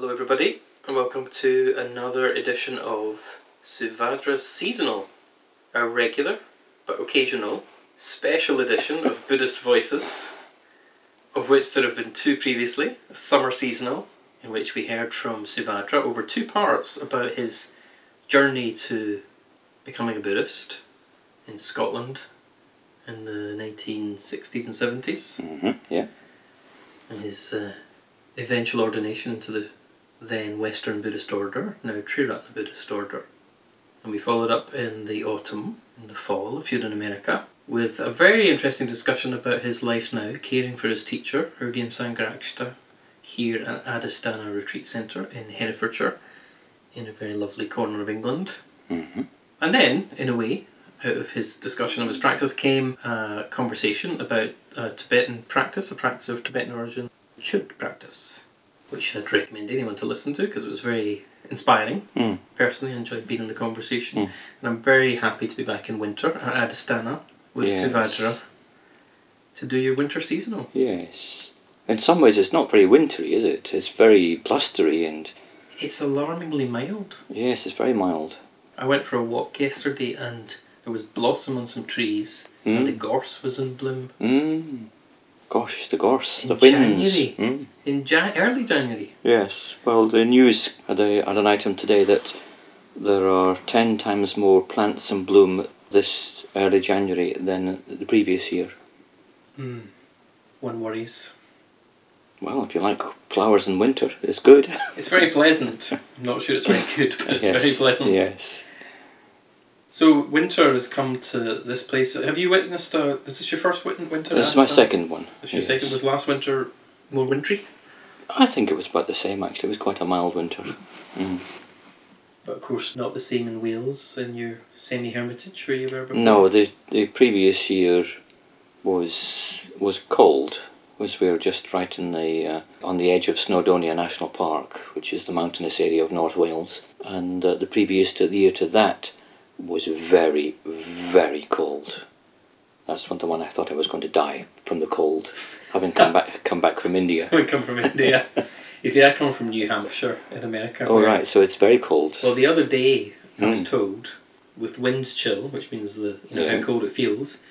Hello, everybody, and welcome to another edition of Suvajra's Seasonal, a regular but occasional special edition of Buddhist Voices, of which there have been two previously a summer seasonal, in which we heard from Suvadra over two parts about his journey to becoming a Buddhist in Scotland in the 1960s and 70s, Mm-hmm. Yeah. and his uh, eventual ordination into the then Western Buddhist order, now Triratna Buddhist order. And we followed up in the autumn, in the fall, if you're in America, with a very interesting discussion about his life now, caring for his teacher, Urgyen Sangharakshita, here at Adhisthana Retreat Centre in Herefordshire, in a very lovely corner of England. Mm-hmm. And then, in a way, out of his discussion of his practice came a conversation about a Tibetan practice, a practice of Tibetan origin, Chöd practice, which I'd recommend anyone to listen to because it was very inspiring. Mm. Personally, I enjoyed being in the conversation, Mm. and I'm very happy to be back in winter at Adhisthana with Yes. Suvajra to do your winter seasonal. Yes. In some ways, it's not very wintry, is it? It's very blustery and It's alarmingly mild. yes, it's very mild. I went for a walk yesterday and there was blossom on some trees and the Mm. gorse was in bloom Mm. Gosh, the gorse, In the winds. January. Mm. in Jan- early January. Yes. Well, the news had, a, had an item today that there are ten times more plants in bloom this early January than the previous year. Hmm. One worries. Well, if you like flowers in winter, it's good. It's very pleasant. I'm not sure it's very good, but it's very pleasant. Yes. So winter has come to this place. Have you witnessed a? Is this your first winter? This is my second one. This your yes. second. Was last winter more wintry? I think it was about the same actually. It was quite a mild winter. Mm. But of course, not the same in Wales in your semi-hermitage where you were before. No, the the previous year was was cold. Was we were just right in the uh, on the edge of Snowdonia National Park, which is the mountainous area of North Wales, and uh, the previous to the year to that was very very cold. That's one the one I thought I was going to die from the cold, having come back come back from India. I come from India. you see, I come from New Hampshire in America. Oh where- right, so it's very cold. Well, the other day I was Mm. told with winds chill, which means the you know Yeah. how cold it feels,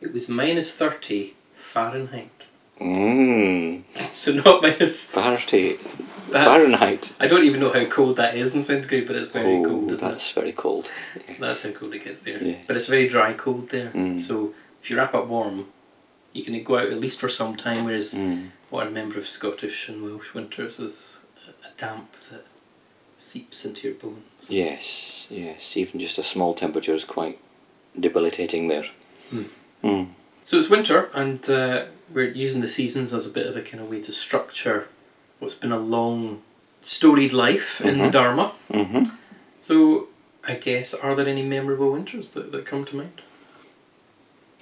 it was minus thirty Fahrenheit. Mmm. So not minus. Fahrenheit. Fahrenheit. I don't even know how cold that is in centigrade, but it's very oh, cold, isn't that's very cold. That's how cold it gets there. Yeah. But it's very dry cold there. Mm. So if you wrap up warm, you can go out at least for some time. Whereas Mm. what I remember of Scottish and Welsh winters is a, a damp that seeps into your bones. Yes, yes. Even just a small temperature is quite debilitating there. Hmm. Mm. So it's winter, and uh, we're using the seasons as a bit of a kind of way to structure what's been a long, storied life in the Mhm. Dharma. hmm So I guess, are there any memorable winters that, that come to mind?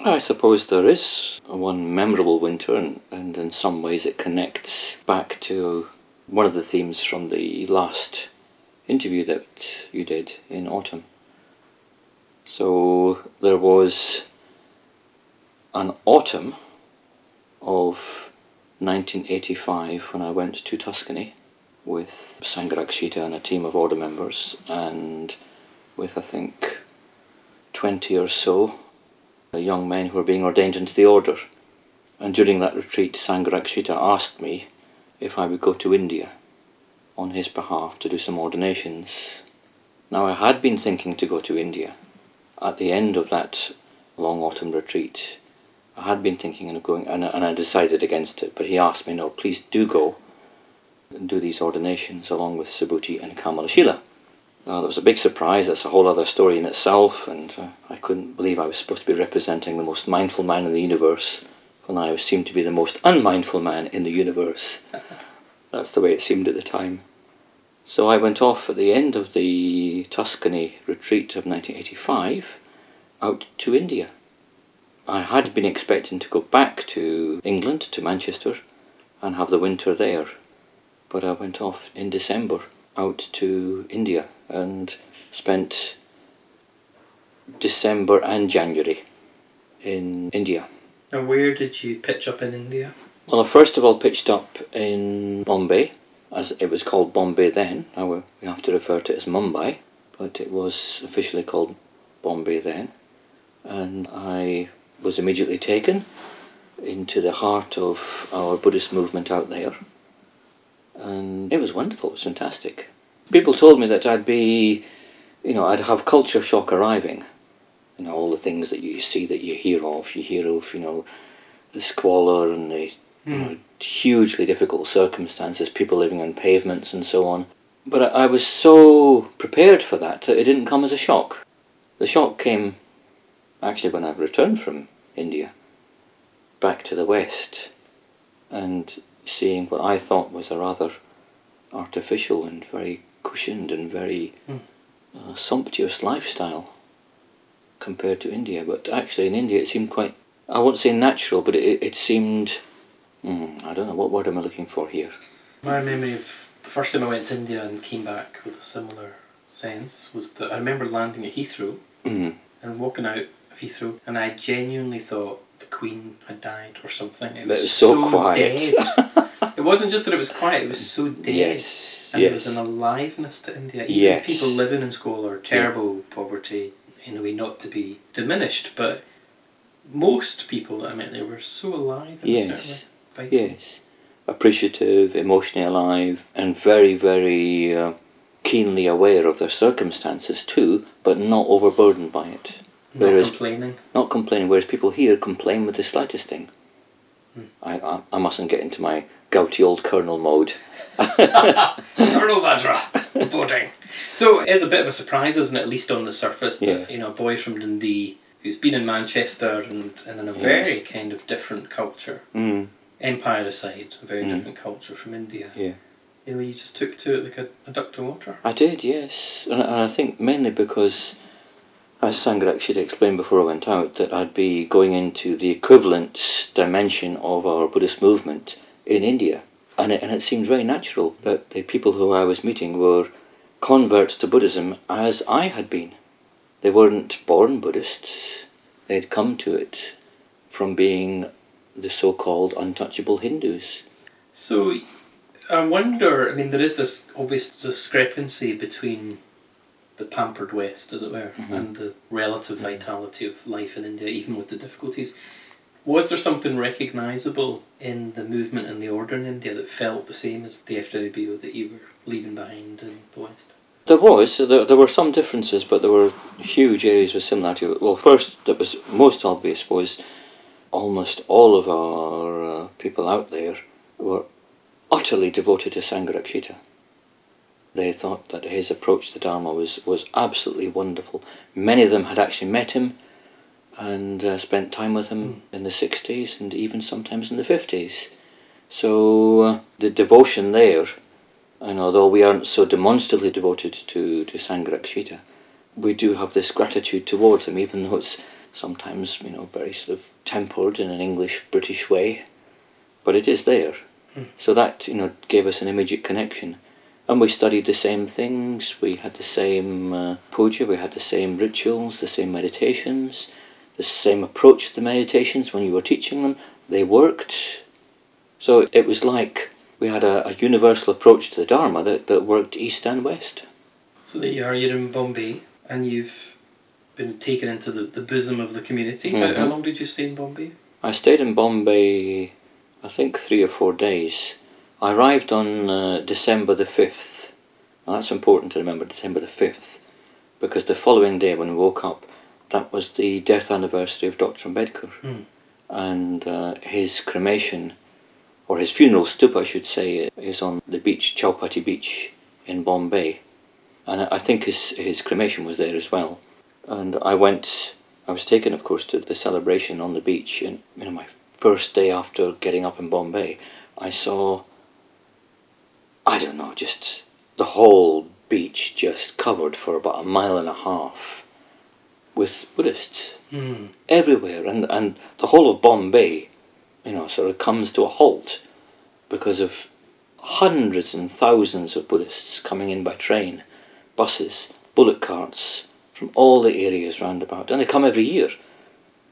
I suppose there is one memorable winter, and, and in some ways it connects back to one of the themes from the last interview that you did in autumn. So there was an autumn of 1985 when I went to Tuscany with Sangharakshita and a team of order members, and with I think 20 or so uh, young men who were being ordained into the order. And during that retreat, Sangharakshita asked me if I would go to India on his behalf to do some ordinations. Now, I had been thinking to go to India at the end of that long autumn retreat. I had been thinking of going, and, and I decided against it, but he asked me, no, please do go and do these ordinations along with Subhuti and Kamalashila. Now, that was a big surprise. That's a whole other story in itself, and uh, I couldn't believe I was supposed to be representing the most mindful man in the universe when I seemed to be the most unmindful man in the universe. That's the way it seemed at the time. So I went off at the end of the Tuscany retreat of 1985 out to India. I had been expecting to go back to England, to Manchester, and have the winter there, but I went off in December out to India and spent December and January in India. Now, where did you pitch up in India? Well, I first of all pitched up in Bombay as it was called Bombay then. Now we we have to refer to it as Mumbai, but it was officially called Bombay then. And I was immediately taken into the heart of our Buddhist movement out there. And it was wonderful, it was fantastic. People told me that I'd be, you know, I'd have culture shock arriving. You know, all the things that you see that you hear of. You hear of, you know, the squalor and the you know, hmm. hugely difficult circumstances, people living on pavements and so on. But I, I was so prepared for that that it didn't come as a shock. The shock came actually when I returned from India back to the West and seeing what I thought was a rather artificial and very cushioned and very Mm. uh, sumptuous lifestyle compared to India. But actually, in India, it seemed quite, I won't say natural, but it, it seemed, mm, I don't know, what word am I looking for here? My memory of the first time I went to India and came back with a similar sense was that I remember landing at Heathrow Mm. and walking out Heathrow, and I genuinely thought the Queen had died or something. It It was, was so quiet. dead. it wasn't just that it was quiet; it was so dead. Yes, And there was an aliveness to India. Even Yes. people living in squalor, terrible poverty, in a way not to be diminished, but most people that I met there were so alive Yes. a certain way. Vital. Yes, appreciative, emotionally alive, and very, very uh, keenly aware of their circumstances too, but not overburdened by it. Not Whereas- complaining. Not complaining, whereas people here complain with the slightest thing. Hmm. I, I, I mustn't get into my gouty old colonel mode. Colonel Vajra reporting. So it's a bit of a surprise, isn't it? At least on the surface, that Yeah. you know, a boy from Dundee who's been in Manchester and, and in a Yes. very kind of different culture, Mm, empire aside, a very Mm. different culture from India. Yeah. You know, you just took to it like a, a duck to water. I did, yes. And, and I think mainly because, as Sangharakshita explain before I went out, that I'd be going into the equivalent dimension of our Buddhist movement in India. And it, and it seemed very natural that the people who I was meeting were converts to Buddhism as I had been. They weren't born Buddhists, they'd come to it from being the so called untouchable Hindus. So I wonder, I mean, there is this obvious discrepancy between the pampered West, as it were, Mhm. and the relative vitality of life in India, even with the difficulties. Was there something recognisable in the movement and the order in India that felt the same as the FWBO that you were leaving behind in the West? There was. There, there were some differences, but there were huge areas of similarity. Well, first, that was most obvious was almost all of our uh, people out there were utterly devoted to Sangharakshita. They thought that his approach to Dharma was, was absolutely wonderful. Many of them had actually met him and uh, spent time with him in the 60s and even sometimes in the 50s. So uh, the devotion there and although we aren't so demonstrably devoted to, to Sangharakshita, we do have this gratitude towards him, even though it's sometimes, you know, very sort of tempered in an English British way. But it is there. Hmm. So that, you know, gave us an immediate connection. And we studied the same things, we had the same uh, puja, we had the same rituals, the same meditations, the same approach to the meditations when you were teaching them. They worked. So it was like we had a, a universal approach to the Dharma that, that worked east and west. So there you are, you're in Bombay, and you've been taken into the, the bosom of the community. How, how Mhm. long did you stay in Bombay? I stayed in Bombay, I think, three or four days. I arrived on uh, December the 5th. Now that's important to remember, December the 5th, because the following day when we woke up, that was the death anniversary of Dr. Ambedkar. Hmm. And uh, his cremation, or his funeral stupa, I should say, is on the beach, Chowpatty Beach in Bombay. And I I think his, his cremation was there as well. And I went, I was taken, of course, to the celebration on the beach. And, you know, my first day after getting up in Bombay, I saw, I don't know, just the whole beach just covered for about a mile and a half with Buddhists Hmm. everywhere, and and the whole of Bombay, you know, sort of comes to a halt because of hundreds and thousands of Buddhists coming in by train, buses, bullock carts from all the areas round about, and they come every year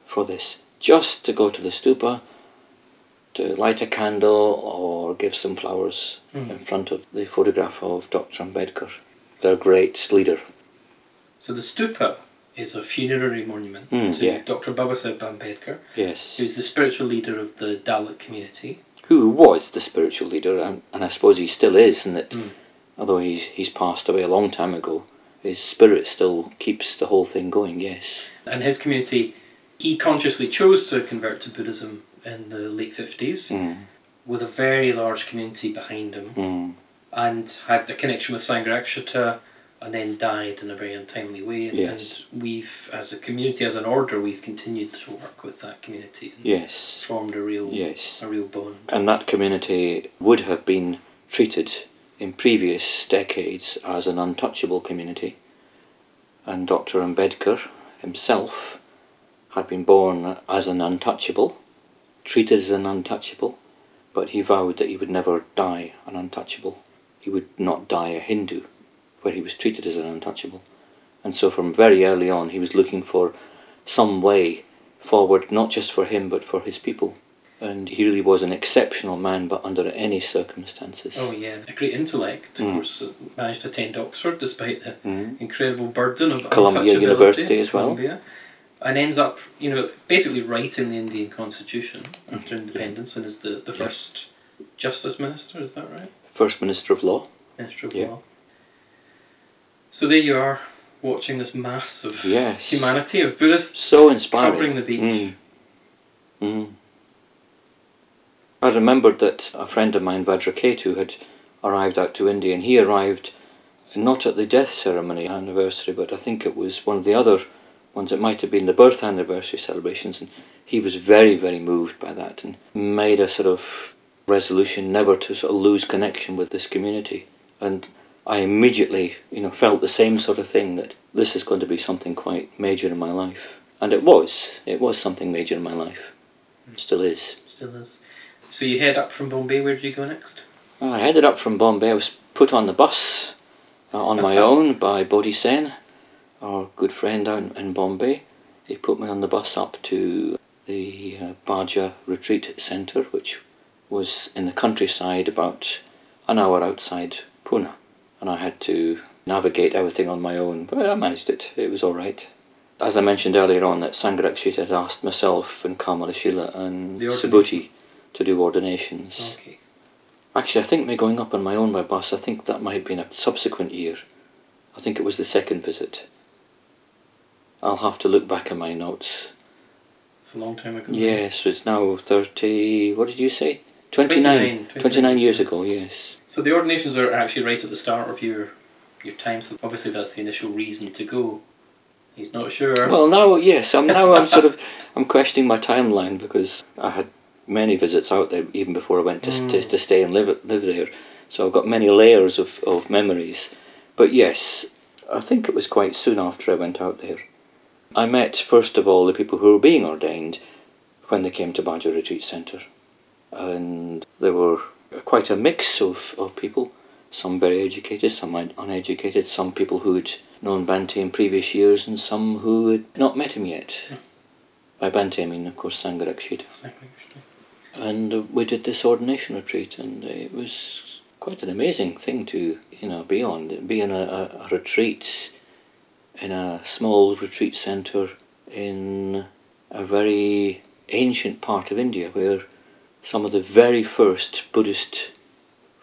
for this, just to go to the stupa, to light a candle or give some flowers Mm. in front of the photograph of Dr. Ambedkar, their great leader. So the stupa is a funerary monument Mm, to yeah. Dr. Babasaheb Ambedkar, Yes. who's the spiritual leader of the Dalit community. Who was the spiritual leader, and, and I suppose he still is, and that Mm. although he's, he's passed away a long time ago, his spirit still keeps the whole thing going, yes. And his community, he consciously chose to convert to Buddhism in the late 50s Mm, with a very large community behind him mm, and had a connection with Sangharakshita and then died in a very untimely way. And, Yes. and we've, as a community, as an order, we've continued to work with that community and yes. formed a real, Yes. a real bond. And that community would have been treated in previous decades as an untouchable community. And Dr. Ambedkar himself had been born as an untouchable, treated as an untouchable, but he vowed that he would never die an untouchable. He would not die a Hindu, where he was treated as an untouchable. And so from very early on, he was looking for some way forward, not just for him, but for his people and he really was an exceptional man, but under any circumstances. Oh yeah, a great intellect. Of Mm. course, managed to attend Oxford despite the Mm. incredible burden of Columbia. University as well. Columbia. And ends up, you know, basically writing the Indian Constitution after independence and is the, the Mm-hmm. First Justice Minister, is that right? First Minister of Law. Minister of Yeah. Law. So there you are, watching this mass of Yes. humanity, of Buddhists So inspiring. covering the beach. Mm. Mm. I remembered that a friend of mine, Vajraketu, had arrived out to India, and he arrived not at the death ceremony anniversary, but I think it was one of the other ones. It might have been the birth anniversary celebrations, and he was very, very moved by that, and made a sort of resolution never to sort of lose connection with this community. And I immediately, you know, felt the same sort of thing that this is going to be something quite major in my life, and it was. It was something major in my life. It still is. Still is. So you head up from Bombay, where do you go next? I headed up from Bombay. I was put on the bus uh, on my own by Bodhi Sen, our good friend down in Bombay. He put me on the bus up to the uh, Bhaja Retreat Centre, which was in the countryside about an hour outside Pune. And I had to navigate everything on my own, but I managed it. It was all right. As I mentioned earlier on, that Sangharakshita had asked myself and Kamalashila and. Subhuti to do ordinations. Okay. Actually, I think me going up on my own by bus, I think that might have been a subsequent year. I think it was the second visit. I'll have to look back at my notes. It's a long time ago. Yes, it's now 30, what did you say? 29. 29, 29 years ago, yes. So the ordinations are actually right at the start of your your time. So obviously that's the initial reason to go. He's not sure. Well, now, yes, I'm now I'm sort of I'm questioning my timeline because I had many visits out there even before I went to, to, Mm. to stay and live live there. So I've got many layers of, of memories. But yes, I think it was quite soon after I went out there. I met first of all the people who were being ordained when they came to Bhaja Retreat Centre, and there were quite a mix of, of people. Some very educated, some uneducated, some people who'd known Bhante in previous years, and some who had not met him yet. By Bhante, I mean, of course, Sangharakshita. And uh, we did this ordination retreat, and it was quite an amazing thing to, you know, be on. Be in a, a retreat in a small retreat centre in a very ancient part of India where some of the very first Buddhist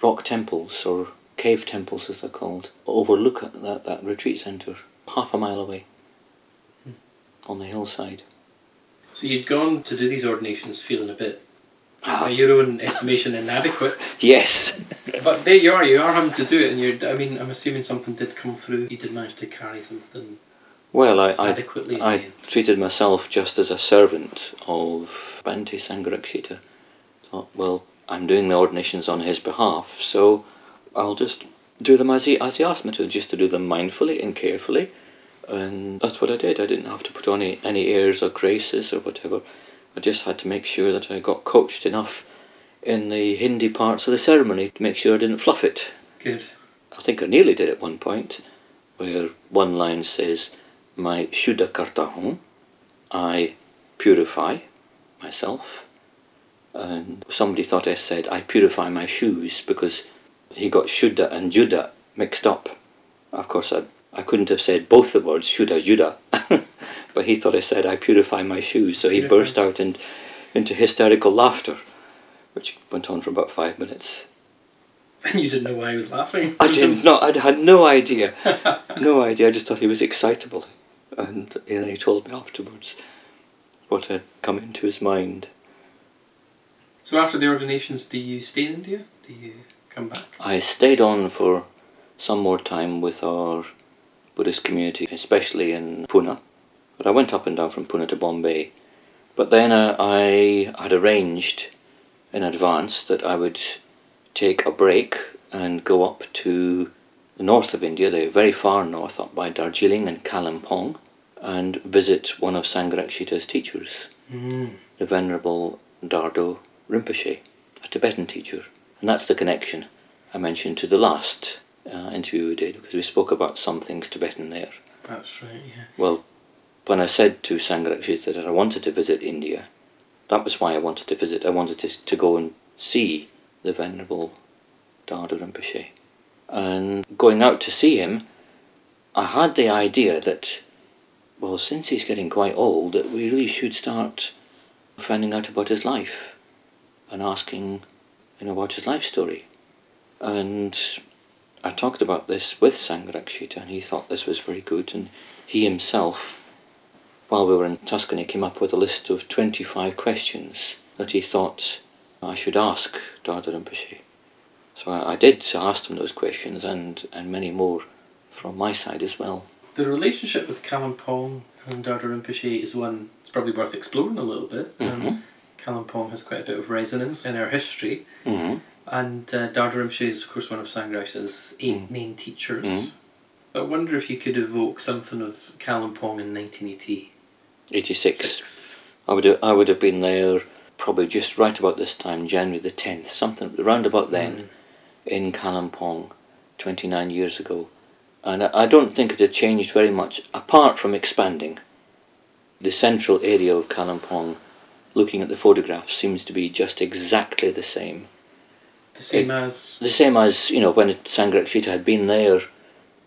rock temples or cave temples as they're called overlook that, that retreat centre half a mile away hmm. on the hillside. So you'd gone to do these ordinations feeling a bit. By your own estimation, inadequate. Yes, But there you are. You are having to do it, and you're. I mean, I'm assuming something did come through. You did manage to carry something well, I, I, adequately. I treated myself just as a servant of Bhante Sangharakshita. Thought, well, I'm doing the ordinations on his behalf, so I'll just do them as he as he asked me to, just to do them mindfully and carefully. And that's what I did. I didn't have to put on any, any airs or graces or whatever. I just had to make sure that I got coached enough in the Hindi parts of the ceremony to make sure I didn't fluff it. Good. I think I nearly did at one point, where one line says, "My Shuddha Karta Hu," I purify myself, and somebody thought I said, I purify my shoes because he got Shuddha and Juddha mixed up. Of course, I, I couldn't have said both the words, Shuddha, Juddha, but he thought I said, I purify my shoes. So he Purify. burst out in, into hysterical laughter, which went on for about five minutes. And you didn't know why he was laughing. I did not, know. I had no idea. No idea, I just thought he was excitable. And then he told me afterwards what had come into his mind. So after the ordinations, do you stay in India? Do you come back? I stayed on for some more time with our Buddhist community, especially in Pune. But I went up and down from Pune to Bombay. But then uh, I had arranged in advance that I would take a break and go up to the north of India, the very far north, up by Darjeeling and Kalimpong, and visit one of Sangharakshita's teachers, Mm. the Venerable Dhardo Rinpoche, a Tibetan teacher. And that's the connection I mentioned to the last uh, interview we did, because we spoke about some things Tibetan there. That's right, yeah. Well, when I said to Sangharakshita that I wanted to visit India, that was why I wanted to visit. I wanted to, to go and see the Venerable Dhardo Rinpoche. And going out to see him, I had the idea that, well, since he's getting quite old, that we really should start finding out about his life and asking, you know, about his life story. And I talked about this with Sangharakshita, and he thought this was very good. And he himself, while we were in Tuscany, came up with a list of 25 questions that he thought I should ask Dhardo Rinpoche. So I, I did ask him those questions and, and many more from my side as well. The relationship with Kalimpong and Dhardo Rinpoche is one it's probably worth exploring a little bit. Mhm. Um, Kalimpong has quite a bit of resonance in our history, Mm-hmm. and uh, Dardo Rinpoche is, of course, one of Sangharakshita's eight Mm. main teachers. Mhm. I wonder if you could evoke something of Kalimpong in 1986. 86. I would, I would have been there probably just right about this time, January the 10th, something around about then. Mm. in Kalimpong 29 years ago. And I I don't think it had changed very much, apart from expanding. The central area of Kalimpong, looking at the photographs, seems to be just exactly the same. The same as The same as, you know, when Sangharakshita had been there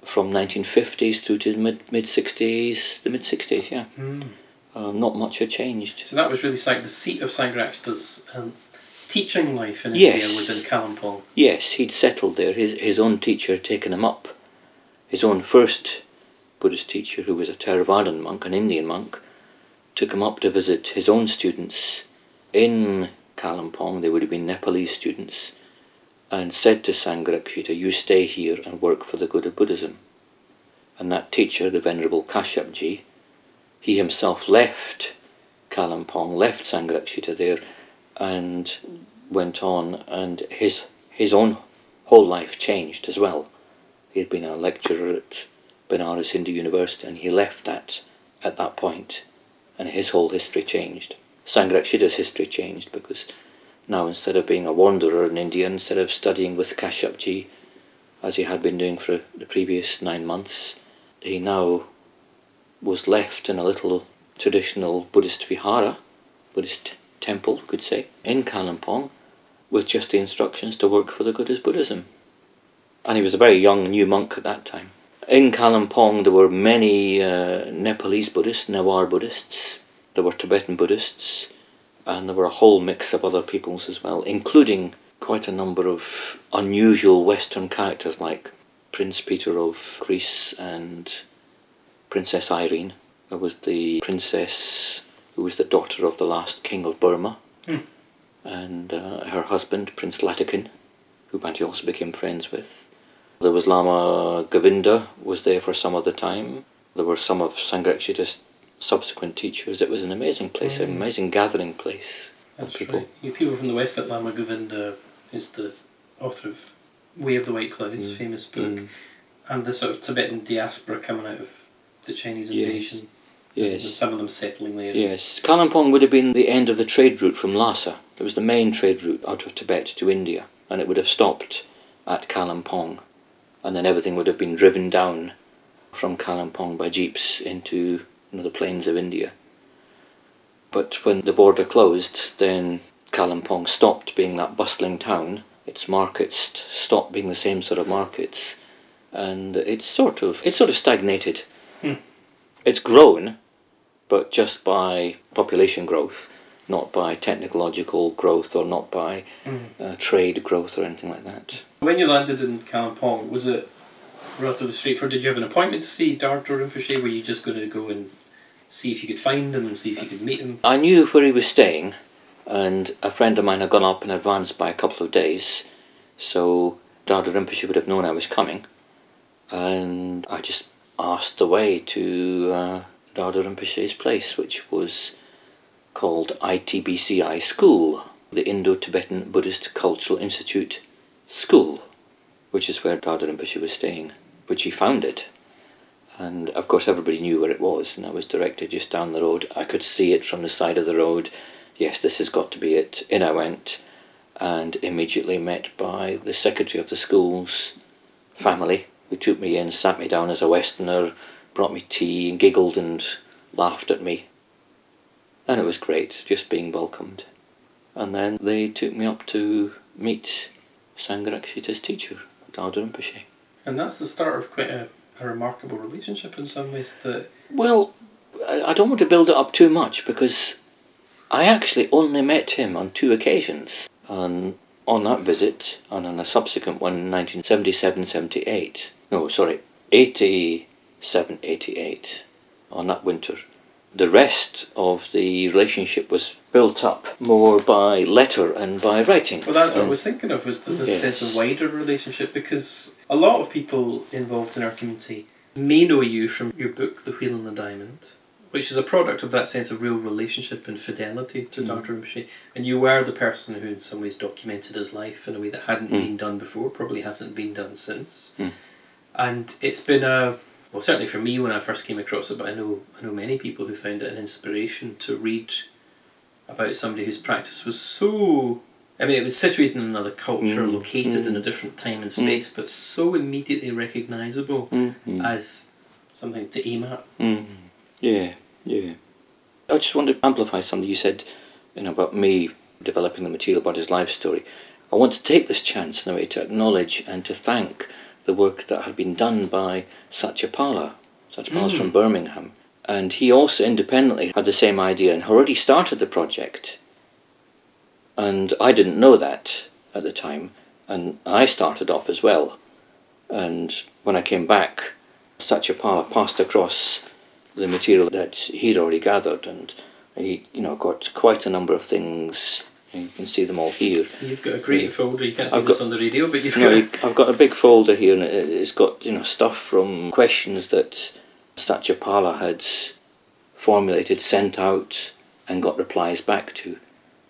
from 1950s through to mid mid 60s, the mid 60s, yeah. Mm. Uh, not much had changed. So that was really like the seat of Sangharakshita's um, teaching life in Yes. India was in Kalimpong. Yes, he'd settled there. His, his own teacher had taken him up. His own first Buddhist teacher, who was a Theravadan monk, an Indian monk, took him up to visit his own students in Kalimpong. They would have been Nepalese students, and said to Sangharakshita, You stay here and work for the good of Buddhism. And that teacher, the Venerable Kashyapji, he himself left Kalimpong, left Sangharakshita there, and went on, and his his own whole life changed as well. He had been a lecturer at Benares Hindu University, and he left that at that point, and his whole history changed. Sangharakshita's history changed because now instead of being a wanderer in India, instead of studying with Kashyapji, as he had been doing for the previous nine months, he now was left in a little traditional Buddhist vihara, Buddhist temple, could say, in Kalimpong, with just the instructions to work for the good as Buddhism. And he was a very young new monk at that time. In Kalimpong, there were many uh, Nepalese Buddhists, Newar Buddhists, there were Tibetan Buddhists, and there were a whole mix of other peoples as well, including quite a number of unusual Western characters like Prince Peter of Greece and Princess Irene. There was the princess who was the daughter of the last king of Burma, Hmm. and uh, her husband, Prince Latakin, who Bhante also became friends with. There was Lama Govinda was there for some of the time. There were some of Sangharakshita's subsequent teachers. It was an amazing place, an Mm. amazing gathering place. That's people. right. You people from the West, like Lama Govinda is the author of Way of the White Clouds, Mm. famous book, Mm. and the sort of Tibetan diaspora coming out of the Chinese invasion. Yes. some of them settling there. Yes, Kalimpong would have been the end of the trade route from Lhasa. It was the main trade route out of Tibet to India, and it would have stopped at Kalimpong, and then everything would have been driven down from Kalimpong by jeeps into you know, the plains of India. But when the border closed, then Kalimpong stopped being that bustling town. Its markets stopped being the same sort of markets, and it's sort of it's sort of stagnated. Hmm. It's grown, but just by population growth, not by technological growth or not by Mm. uh, trade growth or anything like that. When you landed in Kalimpong, was it relatively straightforward? Did you have an appointment to see Dhardo Rinpoche? Were you just going to go and see if you could find him and see if you could meet him? I knew where he was staying, and a friend of mine had gone up in advance by a couple of days, so Dhardo Rinpoche would have known I was coming, and I just asked the way to uh, Rinpoche's place, which was called ITBCI School, the Indo-Tibetan Buddhist Cultural Institute School, which is where Dhardo Rinpoche was staying, which he founded. And of course, everybody knew where it was, and I was directed just down the road. I could see it from the side of the road. Yes, this has got to be it. In I went, and immediately met by the secretary of the school's family, who took me in, sat me down as a Westerner, brought me tea, and giggled and laughed at me. And it was great, just being welcomed. And then they took me up to meet Sangharakshita's teacher, Dhardo Rinpoche. And that's the start of quite a, a remarkable relationship in some ways. That Well, I I don't want to build it up too much because I actually only met him on two occasions. And on that visit and on a subsequent one in 1977 78. No, sorry, 87 88, on that winter. The rest of the relationship was built up more by letter and by writing. well, that's what I um, was thinking of was the, the Yes. sense of wider relationship because a lot of people involved in our community may know you from your book, The Wheel and the Diamond, which is a product of that sense of real relationship and fidelity to Mm. Dhardo Rinpoche. And you were the person who, in some ways, documented his life in a way that hadn't Mm. been done before, probably hasn't been done since. Mm. And it's been a well, certainly for me when I first came across it, but I know I know many people who found it an inspiration to read about somebody whose practice was so. I mean, it was situated in another culture, Mm, located in mm. a different time and space, but so immediately recognisable Mhm. as something to aim at. Yeah, yeah. I just want to amplify something you said, you know, about me developing the material about his life story. I want to take this chance in a way to acknowledge and to thank the work that had been done by Satyapala. Satyapala's Mm. from Birmingham. And he also independently had the same idea and already started the project. And I didn't know that at the time. And I started off as well. And when I came back, Satyapala passed across the material that he'd already gathered, and he, you know, got quite a number of things. You can see them all here. You've got a great folder. You can't see I've this got- on the radio, but you've No, got. I've got a big folder here, and it- it's got you know stuff from questions that Satyapala had formulated, sent out, and got replies back to.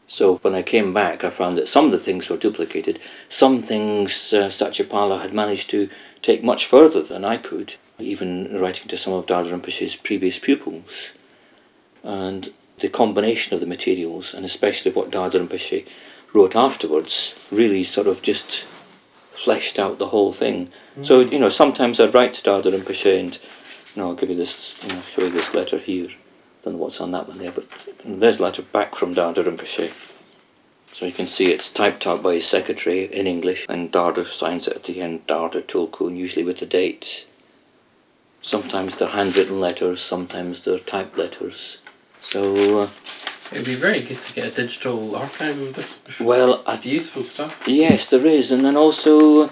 So when I came back, I found that some of the things were duplicated. Some things uh, Satyapala had managed to take much further than I could, even writing to some of Dhardo Rinpoche's previous pupils. And the combination of the materials, and especially what Dhardo Rinpoche wrote afterwards, really sort of just fleshed out the whole thing. So, you know, sometimes I'd write to Dhardo Rinpoche and, you know, I'll give you this, you know, show you this letter here. Know what's on that one there, but there's a letter back from Dhardo Rinpoche. So you can see it's typed out by his secretary in English, and Dhardo signs it at the end, Dhardo Tulku, usually with the date. Sometimes they're handwritten letters, sometimes they're typed letters. So, uh, It would be very good to get a digital archive of this. well, I Beautiful stuff. Yes, there is, and then also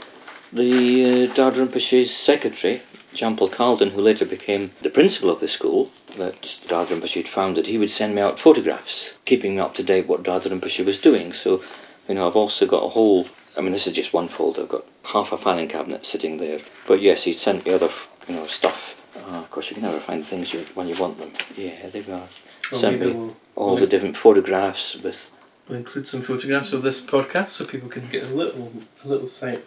the uh, Rinpoche's secretary, Jampal Kalden, who later became the principal of the school that Rinpoche had founded, he would send me out photographs, keeping me up to date what Rinpoche was doing. So, you know, I've also got a whole. I mean, this is just one folder. I've got half a filing cabinet sitting there. But yes, he sent me other, you know, stuff. Uh, of course, you can never find things you, when you want them. Yeah, there we are. Well, Sent me we'll, all we'll, the different photographs with we'll include some photographs of this podcast so people can get a little a little sight.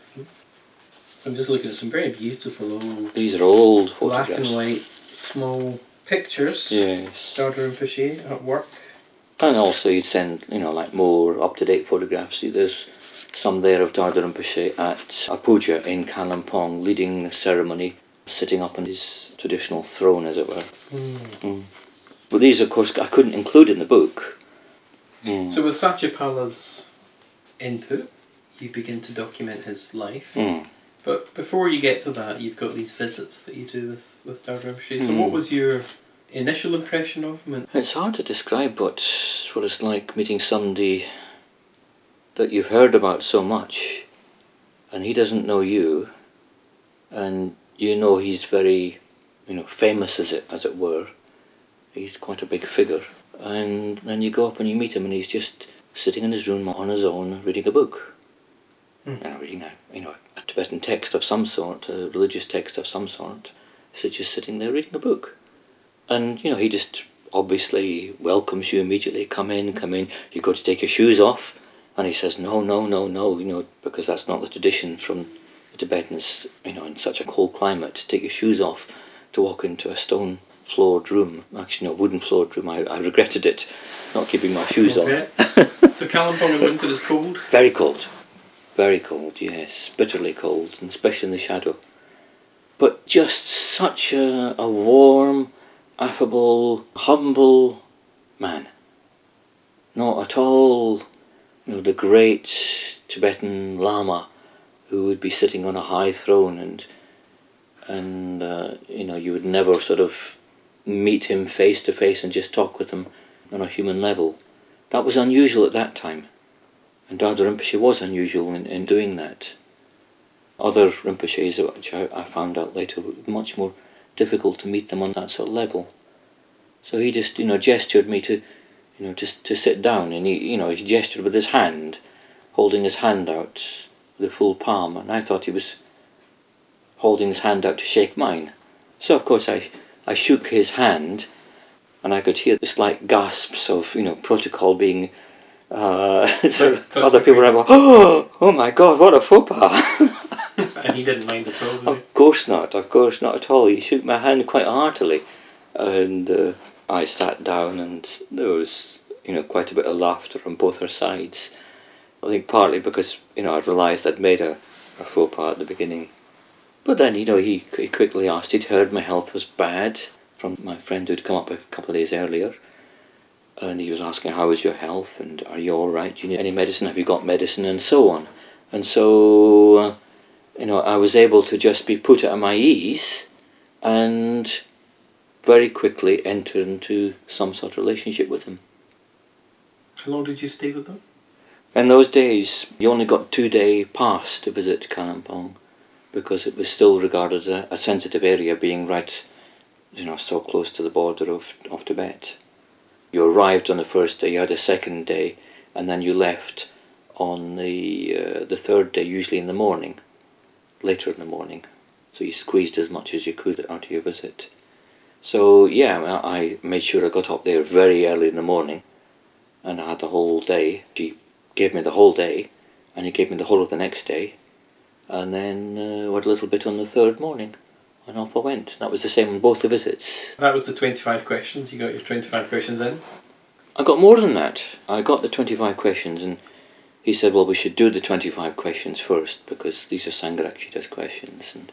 So I'm just looking at some very beautiful old these are old black and white small pictures. Yes. Dhardo Rinpoche at work. And also you'd send, you know, like more up-to-date photographs. See, There's some there of Dhardo Rinpoche at a puja in Kalimpong, leading the ceremony, sitting up on his traditional throne, as it were. Mm. But these, of course, I couldn't include in the book Mm. So with Satyapala's input, you begin to document his life. Mm. But before you get to that, you've got these visits that you do with, with Rinpoche. So Mhm. what was your initial impression of him? And It's hard to describe what what it's like meeting somebody that you've heard about so much, and he doesn't know you, and you know he's very, you know, famous as it as it were. He's quite a big figure, and then you go up and you meet him, and he's just sitting in his room on his own reading a book, You know, reading a you know a Tibetan text of some sort, a religious text of some sort. So just sitting there reading a book, and you know he just obviously welcomes you immediately. Come in, come in. You go to take your shoes off, and he says, no, no, no, no, you know, because that's not the tradition from the Tibetans, you know, in such a cold climate, to take your shoes off to walk into a stone floored room. Actually, no, wooden floored room. I, I regretted it, not keeping my shoes Okay. on. so Kalimpong in winter is cold. Very cold. Very cold, yes. Bitterly cold, and especially in the shadow. But just such a, a warm, affable, humble man. Not at all, you know, the great Tibetan Lama who would be sitting on a high throne and and uh, you know you would never sort of meet him face to face and just talk with him on a human level. That was unusual at that time, and Dhardo Rinpoche was unusual in, in doing that. Other Rinpoches, which I, I found out later, were much more difficult to meet them on that sort of level. So he just, you know, gestured me to, you know, just to sit down, and he, you know, he gestured with his hand, holding his hand out, the full palm, and I thought he was holding his hand out to shake mine. So of course I, I shook his hand, and I could hear the slight gasps of, you know, protocol being. Uh, so other the people were like, oh, oh my God, what a faux pas! and he didn't mind at all? Of course not, of course not at all. He shook my hand quite heartily, and uh, I sat down, and there was, you know, quite a bit of laughter on both our sides. I think partly because, you know, I'd realised I'd made a, a faux pas at the beginning. But then, you know, he, he quickly asked, he'd heard my health was bad from my friend who'd come up a couple of days earlier. And he was asking, how is your health, and are you all right? Do you need any medicine? Have you got medicine? And so on. And so, uh, you know, I was able to just be put at my ease and very quickly enter into some sort of relationship with him. How long did you stay with them? In those days, you only got two day pass to visit Kalimpong because it was still regarded as a, a sensitive area, being right, you know, so close to the border of, of Tibet. You arrived on the first day, you had a second day, and then you left on the uh, the third day, usually in the morning, later in the morning. So you squeezed as much as you could out of your visit. So yeah, I made sure I got up there very early in the morning, and I had the whole day. She gave me the whole day, and he gave me the whole of the next day, and then uh, went a little bit on the third morning, and off I went. That was the same on both the visits. That was the 25 questions. You got your 25 questions in. I got more than that. I got the 25 questions, and he said, well, we should do the 25 questions first, because these are Sangharakshita's questions. And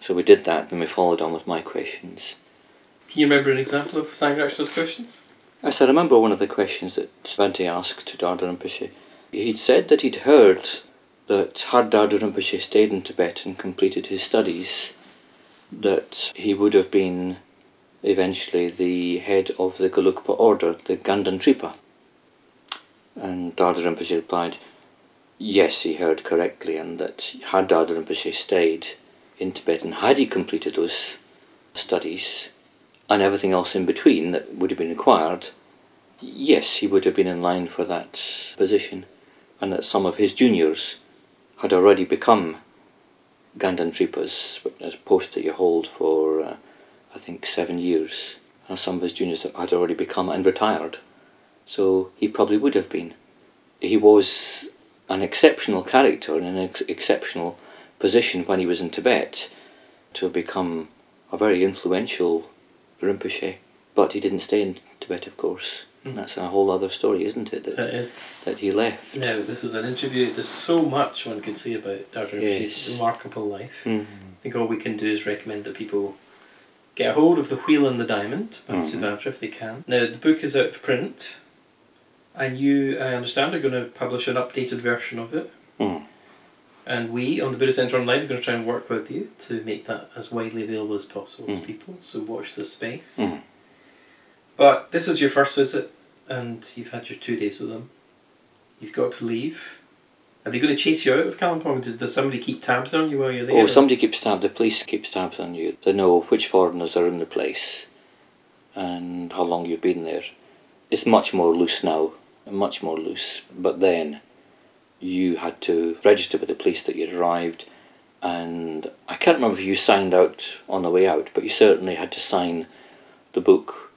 so we did that, and we followed on with my questions. Can you remember an example of Sangharakshita's questions? Yes, I remember one of the questions that Bhante asked to Dhardo Rinpoche. He'd said that he'd heard that Dhardo Rinpoche stayed in Tibet and completed his studies, that he would have been eventually the head of the Gelugpa order, the Ganden Tripa. And Dhardo Rinpoche replied, yes, he heard correctly, and that had Dhardo Rinpoche stayed in Tibet and had he completed those studies and everything else in between that would have been required, yes, he would have been in line for that position, and that some of his juniors had already become Ganden Tripas, post that you hold for, uh, I think, seven years. And some of his juniors had already become and retired. So he probably would have been. He was an exceptional character in an ex- exceptional position when he was in Tibet to have become a very influential Rinpoche. But he didn't stay in Tibet, of course. Hmm. That's a whole other story, isn't it? That, That is. that he left. Now, this is an interview. There's so much one could say about Dhardo Rinpoche's Yes. remarkable life. Mhm. I think all we can do is recommend that people get a hold of The Wheel and the Diamond by Mhm. Suvajra if they can. Now, the book is out of print. And you, I understand, are going to publish an updated version of it. Mm. And we on the Buddhist Centre Online are going to try and work with you to make that as widely available as possible to Mm. people. So watch this space. Mm. But this is your first visit, and you've had your two days with them. You've got to leave. Are they going to chase you out of Kalimpong? Does, does somebody keep tabs on you while you're there? Oh, somebody keeps tabs. The police keeps tabs on you. They know which foreigners are in the place and how long you've been there. It's much more loose now, much more loose. But then you had to register with the police that you'd arrived, and I can't remember if you signed out on the way out, but you certainly had to sign the book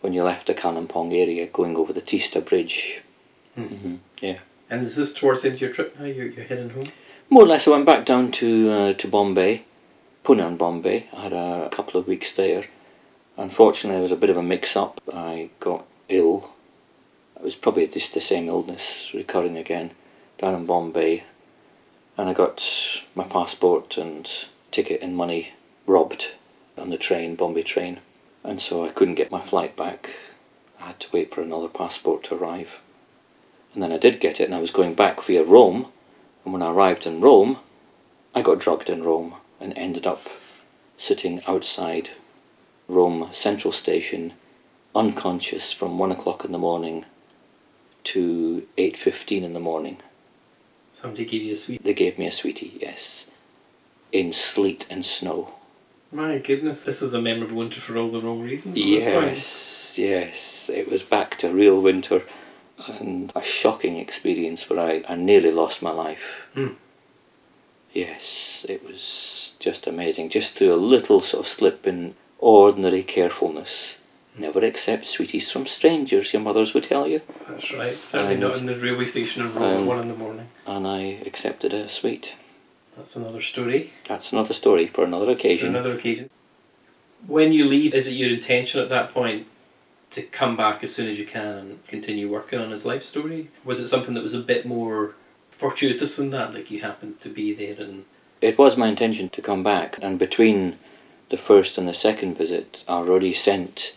when you left the Kalimpong area, going over the Tista Bridge. Mhm. Yeah. And is this towards the end of your trip now? You're, you're heading home? More or less, I went back down to uh, to Bombay, Pune and Bombay. I had a couple of weeks there. Unfortunately, there was a bit of a mix-up. I got ill. It was probably just the same illness recurring again down in Bombay, and I got my passport and ticket and money robbed on the train, Bombay train, and so I couldn't get my flight back. I had to wait for another passport to arrive, and then I did get it, and I was going back via Rome. And when I arrived in Rome, I got drugged in Rome and ended up sitting outside Rome Central Station, unconscious from one o'clock in the morning to eight fifteen in the morning. Somebody gave you a sweet. They gave me a sweetie, yes, in sleet and snow. My goodness, this is a memorable winter for all the wrong reasons at this point. Yes, yes, it was back to real winter and a shocking experience where I, I nearly lost my life. Hmm. Yes, it was just amazing. Just through a little sort of slip in ordinary carefulness. Never accept sweeties from strangers, your mothers would tell you. That's right. Certainly And- not in the railway station in Rome at one in the morning. And I accepted a sweet. That's another story That's another story for another occasion. for another occasion. When you leave, is it your intention at that point to come back as soon as you can and continue working on his life story? Was it something that was a bit more fortuitous than that? Like you happened to be there and It was my intention to come back, and between the first and the second visit, I already sent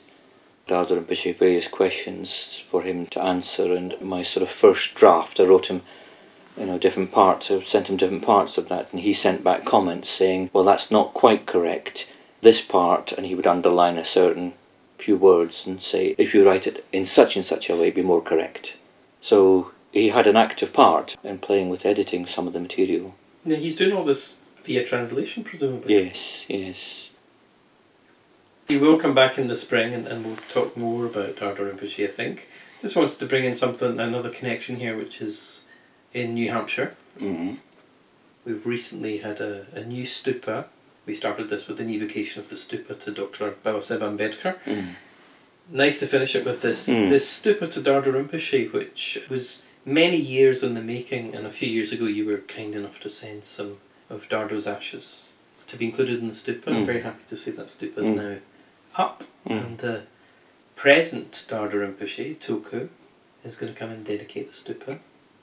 Dhardo Rinpoche various questions for him to answer, and my sort of first draft, I wrote him, you know, different parts, I sent him different parts of that, and he sent back comments saying, well, that's not quite correct, this part, and he would underline a certain few words and say, if you write it in such and such a way, be more correct. So he had an active part in playing with editing some of the material. now he's doing all this via translation, presumably. Yes, yes. We will come back in the spring and, and we'll talk more about Dhardo Rinpoche, I think. Just wanted to bring in something, another connection here, which is in New Hampshire. hmm We've recently had a, a new stupa. We started this with an evocation of the stupa to Dr. Babasaheb Ambedkar. Mm. Nice to finish it with this. Mm. This stupa to Dhardo Rinpoche, which was many years in the making, and a few years ago you were kind enough to send some of Dhardo's ashes to be included in the stupa. I'm Mm. very happy to say that stupa is Mm. now up, Mm. and the present Dhardo Rinpoche, Toku, is going to come and dedicate the stupa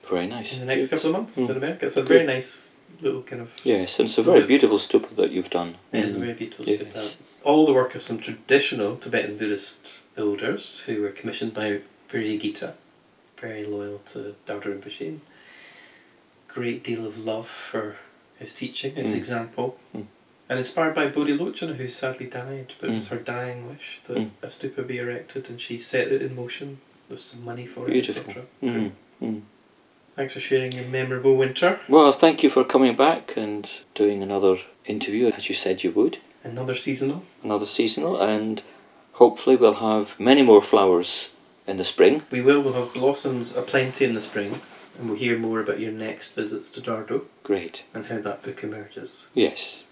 Very nice. in the next couple of months Mm. in America. It's a Good. very nice little kind of Yes, and it's a very beautiful stupa that you've done. It is a Mm. very beautiful Yes. stupa. All the work of some traditional Tibetan Buddhist builders who were commissioned by Virya Gita, very loyal to Dhardo Rinpoche. Great deal of love for his teaching, his Mm. example. Mm. And inspired by Bodhi Lochana, who sadly died, but it was Mm. her dying wish that Mm. a stupa be erected, and she set it in motion with some money for Beautiful. it, etc. Mm. Thanks for sharing your memorable winter. Well, thank you for coming back and doing another interview, as you said you would, Another seasonal. another seasonal, and hopefully we'll have many more flowers in the spring. We will. We'll have blossoms aplenty in the spring, and we'll hear more about your next visits to Dhardo Great. and how that book emerges. Yes.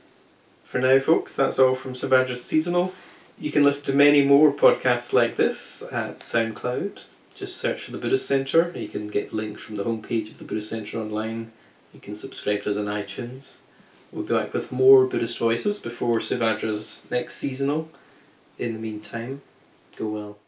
For now, folks, that's all from Suvajra's Seasonal. You can listen to many more podcasts like this at SoundCloud. Just search for the Buddhist Centre. You can get the link from the homepage of the Buddhist Centre online. You can subscribe to us on iTunes. We'll be back with more Buddhist voices before Suvajra's next seasonal. In the meantime, go well.